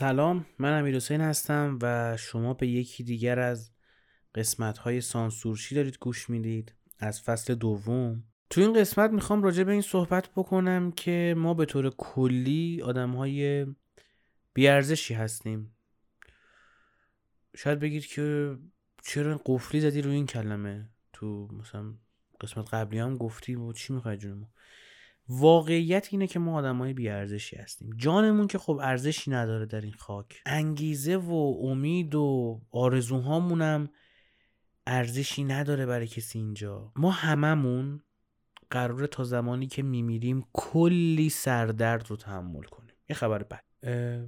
سلام من امیر حسین هستم و شما به یکی دیگر از قسمت های سانسورشی دارید گوش می‌دید از فصل دوم. تو این قسمت می‌خوام راجع به این صحبت بکنم که ما به طور کلی آدم های بیارزشی هستیم. شاید بگید که چرا قفلی زدی روی این کلمه؟ تو مثلا قسمت قبلی هم گفتی و چی می‌خوای جون؟ واقعیت اینه که ما آدمای بیارزشی هستیم. جانمون که خب ارزشی نداره در این خاک. انگیزه و امید و آرزوهامونم ارزشی نداره برای کسی اینجا. ما هممون قراره تا زمانی که میمیریم کلی سردرد رو تحمل کنیم. یه خبر بد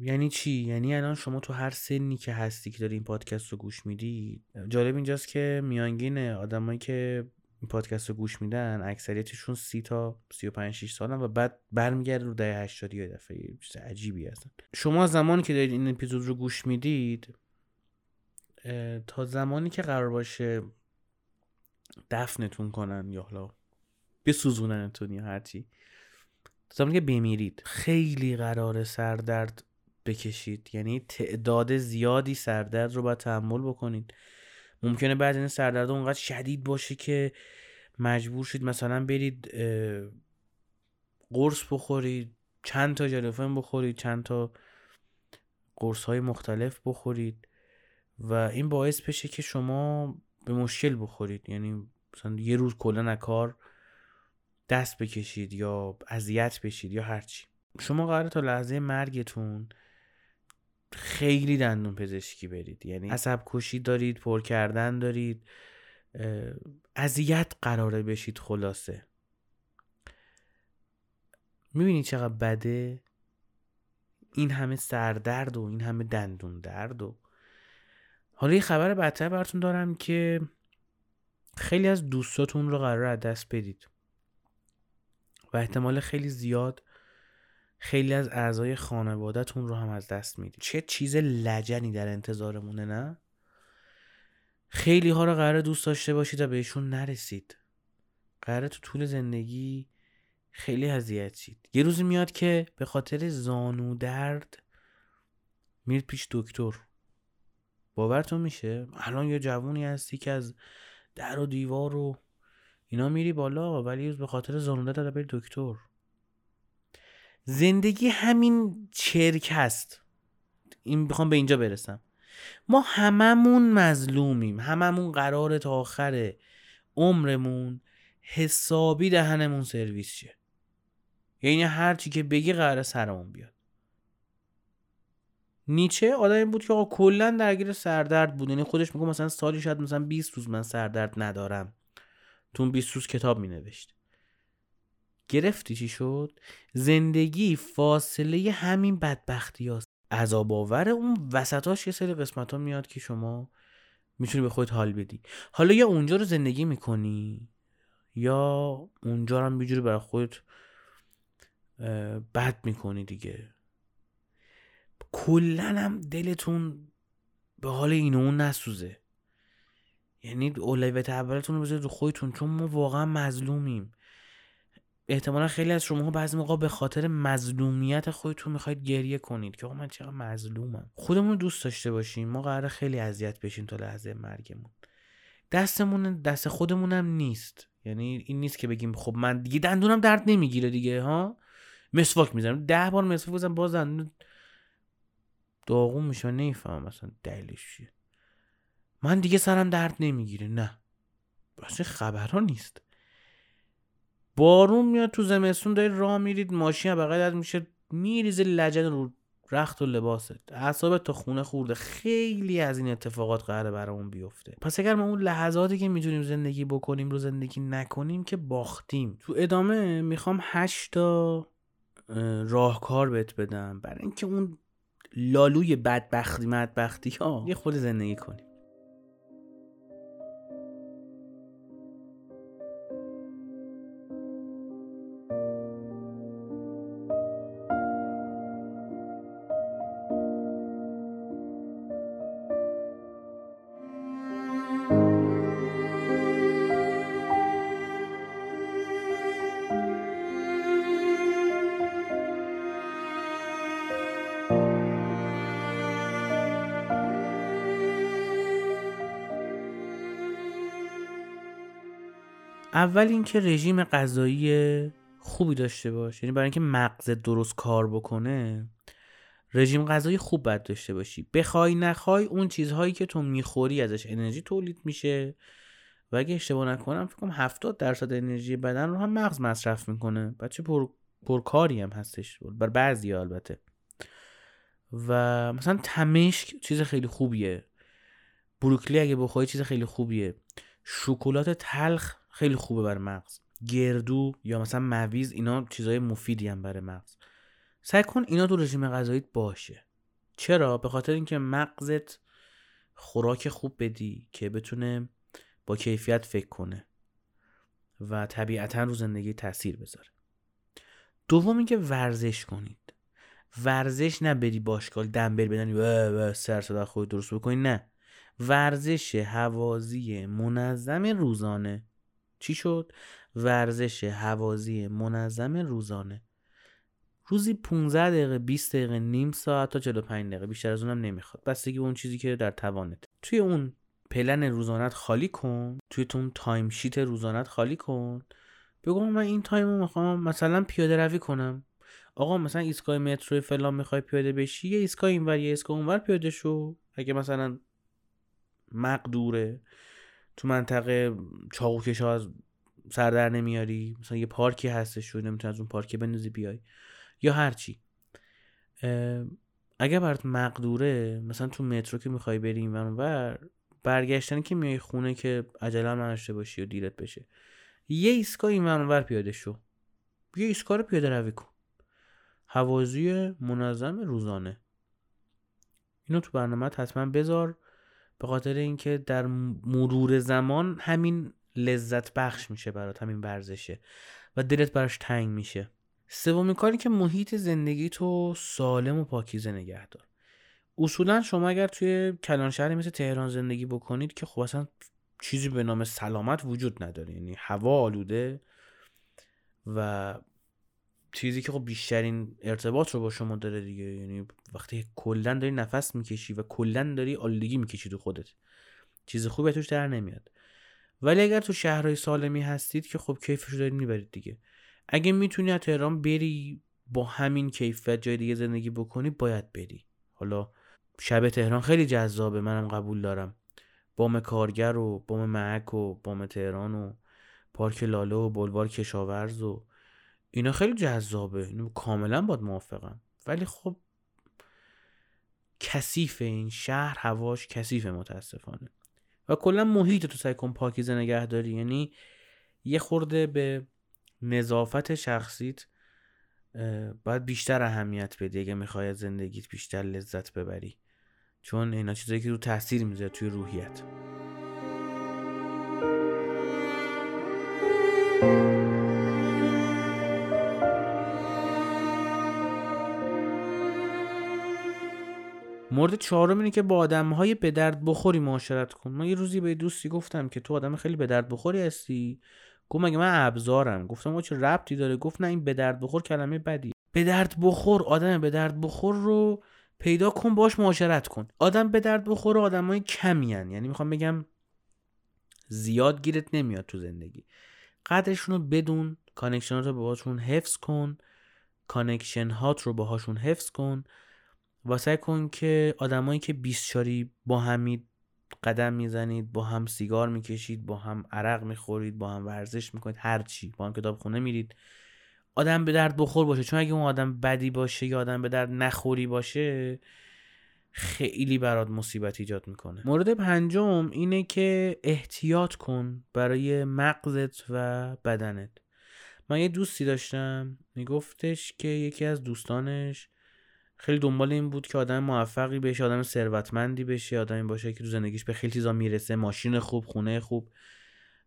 یعنی چی؟ یعنی الان شما تو هر سنی که هستی که داری این پادکست رو گوش میدی جالب اینجاست که میانگین آدمایی که این پادکست رو گوش میدن اکثریتشون سی تا سی و پنج شیش سالن و بعد برمیگرده رو دهه هشتادی یا دفعه. چیز عجیبی هستن. شما زمانی که دارید این اپیزود رو گوش می‌دید تا زمانی که قرار باشه دفنتون کنن یا حالا بسوزوننتون یا هرچی تا زمانی که بمیرید خیلی قرار سردرد بکشید. یعنی تعداد زیادی سردرد رو باید تحمل بکنید. ممکنه بعد این سردرد اونقدر شدید باشه که مجبور شید مثلا برید قرص بخورید چند تا جلوفن بخورید چند تا قرص های مختلف بخورید و این باعث بشه که شما به مشکل بخورید. یعنی مثلا یه روز کلا کار دست بکشید یا اذیت بشید یا هرچی شما قراره تا لحظه مرگتون خیلی دندون پزشکی برید. یعنی عصب کشی دارید پر کردن دارید. اذیت قراره بشید خلاصه. می‌بینید چقدر بده؟ این همه سردرد و این همه دندون درد و حالا یه خبر بدتر براتون دارم که خیلی از دوستاتون رو قرار از دست بدید و احتمال خیلی زیاد خیلی از اعضای خانوادهتون رو هم از دست می‌دید. چه چیز لجنی در انتظارمونه نه؟ خیلی ها رو قرار دوست داشته باشید و بهشون نرسید. قرار تو طول زندگی خیلی اذیت شید. یه روزی میاد که به خاطر زانو درد میرید پیش دکتر. باورتون میشه؟ الان یه جوونی هستی که از در و دیوار و اینا میری بالا ولی به خاطر زانو درد بری دکتر. زندگی همین چرک هست. این بخوام به اینجا برسم. ما هممون مظلومیم. هممون قرار تا آخر عمرمون حسابی دهنمون سرویس شه. یعنی هر چی که بگی قرار سرمون بیاد. نیچه آدمی بود که آقا کلا درگیر سردرد بود. یعنی خودش میگه مثلا سالی شاید مثلا 20 روز من سردرد ندارم. تو 20 روز کتاب مینوشت. گرفتی چی شد؟ زندگی فاصله همین بدبختی هاست. عذاب آور اون وسطاش یه سری قسمت ها میاد که شما می‌تونی به خودت حال بدی. حالا یا اونجا رو زندگی می‌کنی یا اونجا رو هم بیجوری برای خودت بد می‌کنی دیگه. کلا هم دلتون به حال این اون نسوزه. یعنی اولویت اولتون رو بذارید رو خودتون چون ما واقعا مظلومیم. احتمالا خیلی از شما بعضی موقع به خاطر مظلومیت خودتون می‌خواید گریه کنید که من چقدر مظلومم. خودمون دوست داشته باشیم. ما قرار خیلی اذیت بشیم تا لحظه مرگمون. دستمون دست خودمونم نیست. یعنی این نیست که بگیم خب من دیگه دندونم درد نمی‌گیره دیگه ها؟ مسواک می‌زنم. ده بار مسواک بزنم باز دندون داغون میشه. نمی‌فهمم مثلا دلیلش چیه. من دیگه سرم درد نمی‌گیره. نه. اصلا خبرها نیست. بارون میاد تو زمستون دارید راه میرید ماشین بغل میشه میریزه لجن رو رخت و لباست. اعصابت تا خونه خورده. خیلی از این اتفاقات قراره برامون بیفته. پس اگر ما اون لحظاتی که می‌تونیم زندگی بکنیم رو زندگی نکنیم که باختیم. تو ادامه می‌خوام هشتا راهکار بهت بدم. برای اینکه اون لالوی بدبختی مدبختی ها یه خود زندگی کنیم. اول اینکه رژیم غذایی خوبی داشته باش یعنی برای اینکه مغز درست کار بکنه رژیم غذایی خوب باید داشته باشی. بخوای نخوای اون چیزهایی که تو می‌خوری ازش انرژی تولید میشه و اگه اشتباه نکنم فکر کنم 70 درصد انرژی بدن رو هم مغز مصرف می‌کنه. بچه پر پرکاری هم هستش. بر بعضی البته. و مثلا تمشک چیز خیلی خوبیه. بروکلی اگه بخوری چیز خیلی خوبیه. شکلات تلخ خیلی خوبه بر مغز. گردو یا مثلا مویز اینا چیزای مفیدی هم برای مغز. سعی کن اینا تو رژیم غذاییت باشه. چرا؟ به خاطر اینکه مغزت خوراک خوب بدی که بتونه با کیفیت فکر کنه و طبیعتا رو زندگی تاثیر بذاره. دوم اینکه ورزش کنید. ورزش نه بری باشگاه دنبل بدنی و سر صدا خود درست بکنی نه. ورزش حوازی منظم روزانه چی شد؟ ورزش حوازی منظم روزانه. روزی 15 دقیقه 20 دقیقه نیم ساعت تا 45 دقیقه. بیشتر از اونم نمی‌خواد. بستگی به اون چیزی که در توانت. توی اون پلن روزانت خالی کن. توی اون تایم شیت روزانت خالی کن. بگو من این time رو می‌خوام مثلا پیاده روی کنم. آقا مثلا ایستگاه مترو فلان می‌خوای پیاده بشی یه ایستگاه اینور یه ایستگاه اونور پیاده شو. اگه مثلا مقدوره. تو منطقه چاقوکش از سر در نمیاری؟ مثلا یه پارکی هستش شو نمی‌تونی از اون پارکی بندازی بیای. یا هرچی اگه برات مقدوره مثلا تو مترو که می‌خوای بری این ور برگشتن که میای خونه که عجله نداشته باشی و دیرت بشه. یه ایستگاه این ور پیاده شو. یه ایستگاه رو پیاده روی کن. حوازی منظم روزانه. اینو تو برنامه حتما بذار. به خاطر اینکه در مرور زمان همین لذت بخش میشه برات همین ورزشه و دلت براش تنگ میشه. سومین کاری که محیط زندگی تو سالم و پاکیزه نگه دار. اصولا شما اگر توی کلان شهری مثل تهران زندگی بکنید که خب اصلا چیزی به نام سلامت وجود نداره. یعنی هوا آلوده و چیزی که خب بیشترین ارتباط رو با شما داره دیگه. یعنی وقتی کلا داری نفس می‌کشی و کلا داری آلودگی می‌کشی تو خودت چیز خوبی توش در نمیاد. ولی اگر تو شهرهای سالمی هستید که خب کیفش رو دارید می‌برید دیگه. اگه می‌تونی از تهران بری با همین کیفیت جای دیگه زندگی بکنی باید بری. حالا شب تهران خیلی جذابه منم قبول دارم. بام کارگر و بام معک و بام تهران و پارک لاله و بلوار کشاورز و اینا خیلی جذابه. اینو کاملا باید موافقم. ولی خب کثیف این شهر هواش کثیف متاسفانه. و کلا محیط تو سعی کن پاکیزه نگه داری یعنی یه خورده به نظافت شخصیت باید بیشتر اهمیت بدی اگه می‌خوای زندگیت بیشتر لذت ببری. چون اینا چیزایی که رو تاثیر می‌ذاره توی روحیت. مورد چهارم اینه که با آدم های به درد بخوری معاشرت کن. من یه روزی به دوستی گفتم که تو آدم خیلی به درد بخوری هستی؟ گفت مگه من ابزارم؟ گفتم چه ربطی داره؟ گفت نه این به درد بخور کلمه بدی به درد بخور آدم به درد بخور رو پیدا کن باش معاشرت کن. آدم به درد بخور آدمای کمی هن. یعنی می‌خوام بگم زیاد گیرت نمیاد تو زندگی. قدرشون رو بدون connection ات رو باهاشون حفظ کن. connection هات رو باهاشون حفظ کن. واسه کن که آدمایی که بیستشاری با همی قدم می‌زنید با هم سیگار می‌کشید با هم عرق می‌خورید با هم ورزش می‌کنید هر چی با هم کتاب خونه میرید آدم به درد بخور باشه. چون اگه اون آدم بدی باشه یا آدم به درد نخوری باشه خیلی برات مصیبت ایجاد می‌کنه. مورد پنجم اینه که احتیاط کن برای مغزت و بدنت. من یه دوستی داشتم میگفتش که یکی از دوستانش خیلی دنبال این بود که آدم موفقی بشه آدم ثروتمندی بشه آدمی باشه که تو زندگیش به خیلی چیزا می‌رسه ماشین خوب خونه خوب.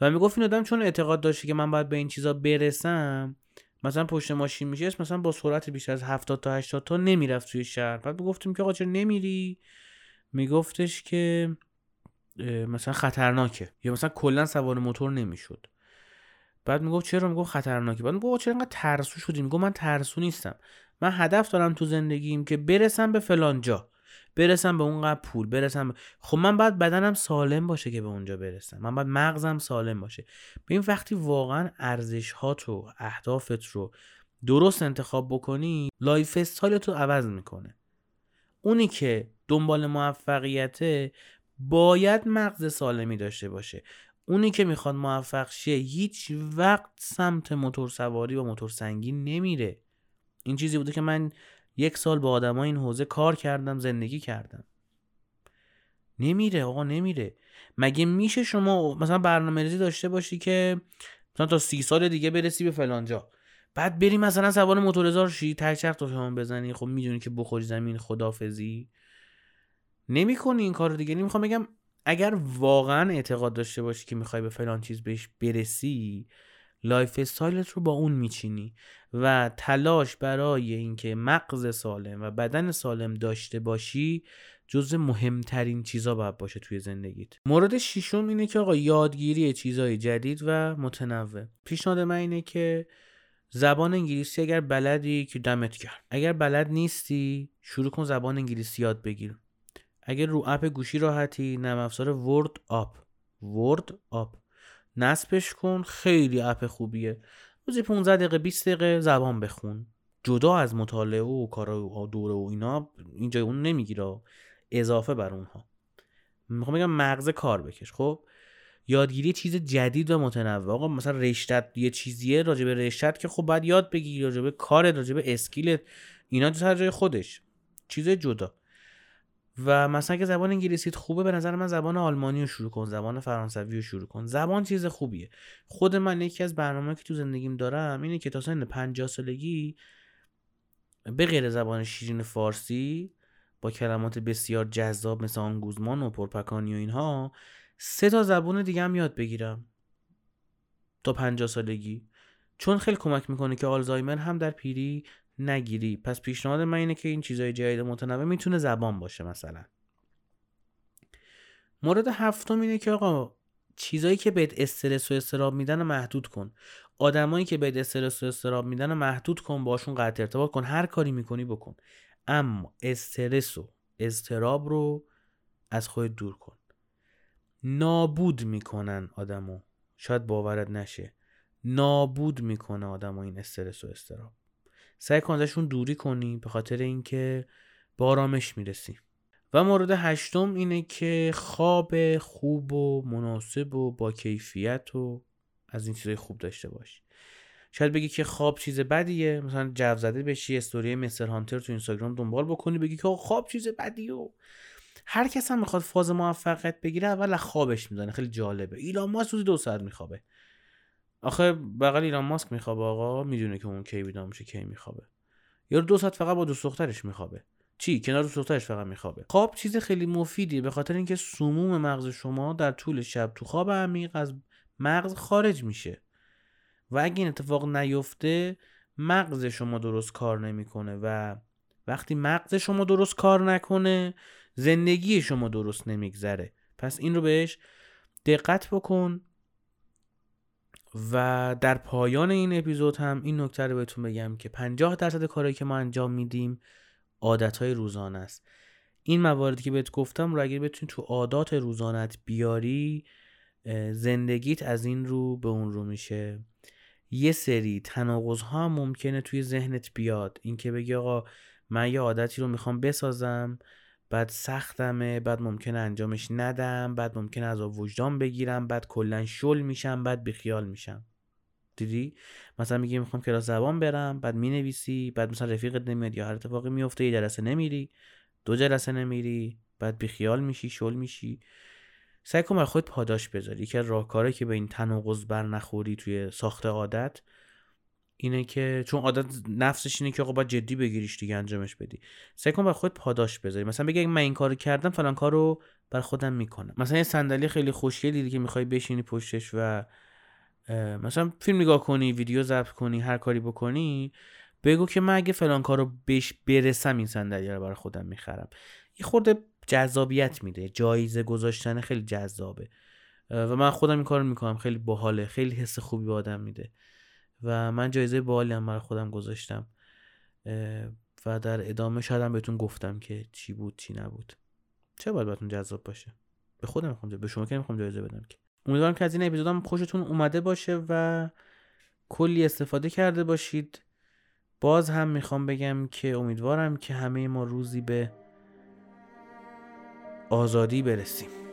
و می‌گفت این آدم چون اعتقاد داشته که من باید به این چیزا برسم مثلا پشت ماشین میشه مثلا با سرعت بیشتر از 70 تا 80 تا نمی‌رفت توی شهر. بعد گفتیم که آقا چرا نمیری؟ میگفتش که مثلا خطرناکه. یا مثلا کلا سوار موتور نمی‌شد. بعد می‌گفت چرا؟ می‌گفت خطرناکه. بعد می‌گفت چرا انقدر ترسو شدی؟ می‌گفت من ترسو نیستم. من هدف دارم تو زندگیم که برسم به فلان جا برسم به اون پول برسم خب من باید بدنم سالم باشه که به اونجا برسم. من باید مغزم سالم باشه. به این وقتی واقعا ارزش و اهدافت رو درست انتخاب بکنی lifestyle ت رو عوض می‌کنه. اونی که دنبال موفقیته باید مغز سالمی داشته باشه. اونی که می‌خواد موفق شه هیچ وقت سمت موتور سواری و موتور سنگین نمیره. این چیزی بوده که من یک سال با آدمای این حوزه کار کردم زندگی کردم. نمیره آقا نمیره. مگه میشه شما مثلا برنامه ریزی داشته باشی که مثلا تا سی سال دیگه برسی به فلانجا بعد بری مثلا سوار موتورزار شی ترچرخ تو بزنی خب می‌دونی که بخوری زمین خدافزی. نمی‌کنی این کار دیگه. نمی‌خوام بگم اگر واقعا اعتقاد داشته باشی که می‌خوای به فلان چیز بهش برسی lifestyle ت رو با اون میچینی و تلاش برای اینکه مغز سالم و بدن سالم داشته باشی جز مهمترین چیزا باید باشه توی زندگیت. مورد ششم اینه که آقا یادگیری چیزهای جدید و متنوع. پیشنهاد من اینه که زبان انگلیسی اگر بلدی که دمت گرم اگر بلد نیستی شروع کن زبان انگلیسی یاد بگیر. اگر رو app گوشی راحتی نرم افزار WordUp ورد آپ نصبش کن خیلی اپ خوبیه. روزی 15 دقیقه 20 دقیقه زبان بخون. جدا از مطالعه و کارا دوره و اینا اینجا اون نمی‌گیره. اضافه بر اونها. می‌خوام بگم مغز کار بکش خب؟ یادگیری چیز جدید و متنوع. آقا مثلا رشتت یه چیزیه راجع به رشتت که خب باید یاد بگیری راجع به کارت راجع به اسکیلت. اینا تو جای خودش. چیز جدا. و مثلا که زبان انگلیسیت خوبه به نظر من زبان آلمانی رو شروع کن زبان فرانسوی رو شروع کن. زبان چیز خوبیه. خود من یکی از برنامه که تو زندگیم دارم اینه که تا سن 50 سالگی به غیر زبان شیرین فارسی با کلمات بسیار جذاب مثل آنگوزمان و پرپکانی و اینها سه تا زبون دیگه هم یاد بگیرم تا 50 سالگی. چون خیلی کمک می‌کنه که آلزایمر هم در پیری نگیری. پس پیشنهاد من اینه که این چیزای جدید متنوع می‌تونه زبان باشه مثلا. مورد هفتم اینه که آقا چیزایی که بهت استرس و استراب میدن محدود کن. آدمایی که بهت استرس و استراب میدن محدود کن باشون قطع ارتباط کن. هر کاری می‌کنی بکن. اما استرس و استراب رو از خود دور کن. نابود می‌کنن آدمو. شاید باورت نشه. نابود می‌کنه آدمو این استرس و استراب سعی کن ازشون دوری کنی به خاطر اینکه به آرامش می‌رسی. و مورد هشتم اینه که خواب خوب و مناسب و با کیفیت و از این چیزای خوب داشته باشی شاید بگی که خواب چیز بدیه مثلا جو زده بشی استوری مستر هانتر تو اینستاگرام دنبال بکنی بگی که خواب چیز بدیه هر کس هم می‌خواد فاز موفقیت بگیره اول خوابش می‌زنه خیلی جالبه. ایلان ماسک روزی دو ساعت میخوابه. آخه بغل ایران ماسک میخوابه آقا؟ می‌دونه که اون کی بیدار میشه کی میخوابه. یا دو ساعت فقط با دوست دخترش میخوابه. چی؟ کنار دوست دخترش فقط میخوابه. خواب چیز خیلی مفیدیه به خاطر اینکه سموم مغز شما در طول شب تو خواب عمیق از مغز خارج میشه. و اگه این اتفاق نیفته مغز شما درست کار نمی‌کنه و وقتی مغز شما درست کار نکنه زندگی شما درست نمیگذره. پس این رو بهش دقت بکن. و در پایان این اپیزود هم این نکته رو بهتون بگم که 50 درصد کارهایی که ما انجام میدیم عادتهای روزانه است. این مواردی که بهت گفتم رو اگر بتونی تو عادات روزانت بیاری زندگیت از این رو به اون رو میشه. یه سری تناقض ها ممکنه توی ذهنت بیاد. اینکه بگی آقا من یه عادتی رو می‌خوام بسازم بعد سختمه بعد ممکنه انجامش ندم بعد ممکنه از وجدان بگیرم بعد کلا شل میشم بعد بیخیال میشم. دیدی؟ مثلا میگی می‌خوام کلاس زبان برم بعد می‌نویسی بعد مثلا رفیقت نمیاد یا هر اتفاقی میفته یه جلسه نمیری دو جلسه نمیری بعد بیخیال میشی شل میشی. سعی کن بر خود پاداش بذاری یکی از راهکارهایی که به این تناقض بر نخوری توی ساخت عادت اینه که چون عادت نفسش اینه که آقا باید جدی بگیریش دیگه انجامش بدی. سعی کن بر خود پاداش بذاری. مثلا بگی من این کارو کردم فلان کارو بر خودم می‌کنم. مثلا یه صندلی خیلی خوشگلی دیدی که می‌خوای بشینی پشتش و مثلا فیلم نگاه کنی ویدیو ضبط کنی هر کاری بکنی بگو که من اگه فلان کارو بهش برسم این صندلی رو برای خودم می‌خرم. یه خورده جذابیت میده. جایزه گذاشتن خیلی جذابه. و من خودم این کارو می‌کنم. خیلی باحاله. خیلی حس خوبی به آدم میده. و من جایزه بالی هم برای خودم گذاشتم و در ادامه شاید بهتون گفتم که چی بود چی نبود. چه باید براتون جذاب باشه؟ به خودم می‌خوام به شما که نمی‌خوام جایزه بدم که. امیدوارم که از این اپیزودم خوشتون اومده باشه و کلی استفاده کرده باشید. باز هم می‌خوام بگم که امیدوارم که همه ما روزی به آزادی برسیم.